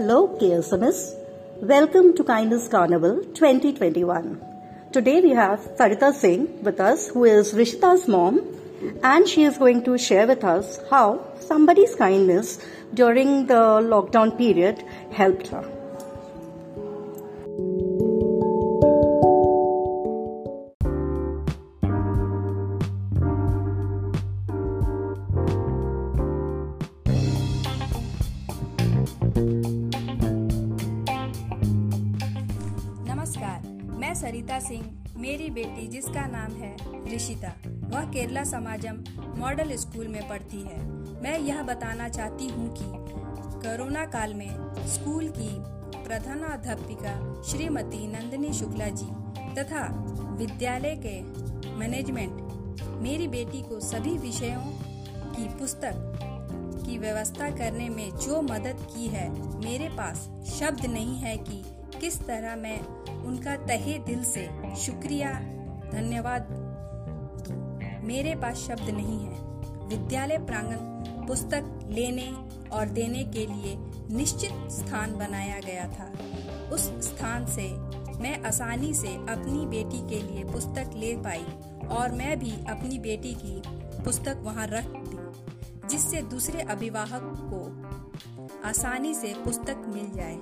Hello, Chaosumis. Welcome to Kindness Carnival 2021. Today we have Sarita Singh with us, who is Rishita's mom, and she is going to share with us how somebody's kindness during the lockdown period helped her. thank you मैं सरिता सिंह, मेरी बेटी जिसका नाम है ऋषिता वह Kerala Samaj model school में पढ़ती है। मैं यह बताना चाहती हूँ कि कोरोना काल में स्कूल की प्रधानाध्यापिका श्रीमती नंदिनी शुक्ला जी तथा विद्यालय के मैनेजमेंट मेरी बेटी को सभी विषयों की पुस्तक की व्यवस्था करने में जो मदद की है, मेरे पास शब्द नहीं है कि किस तरह मैं उनका तहे दिल से शुक्रिया, धन्यवाद? मेरे पास शब्द नहीं है। विद्यालय प्रांगण पुस्तक लेने और देने के लिए निश्चित स्थान बनाया गया था। उस स्थान से मैं आसानी से अपनी बेटी के लिए पुस्तक ले पाई और मैं भी अपनी बेटी की पुस्तक वहाँ रख दी, जिससे दूसरे अभिभावक को आसानी से पुस्तक मिल जाए।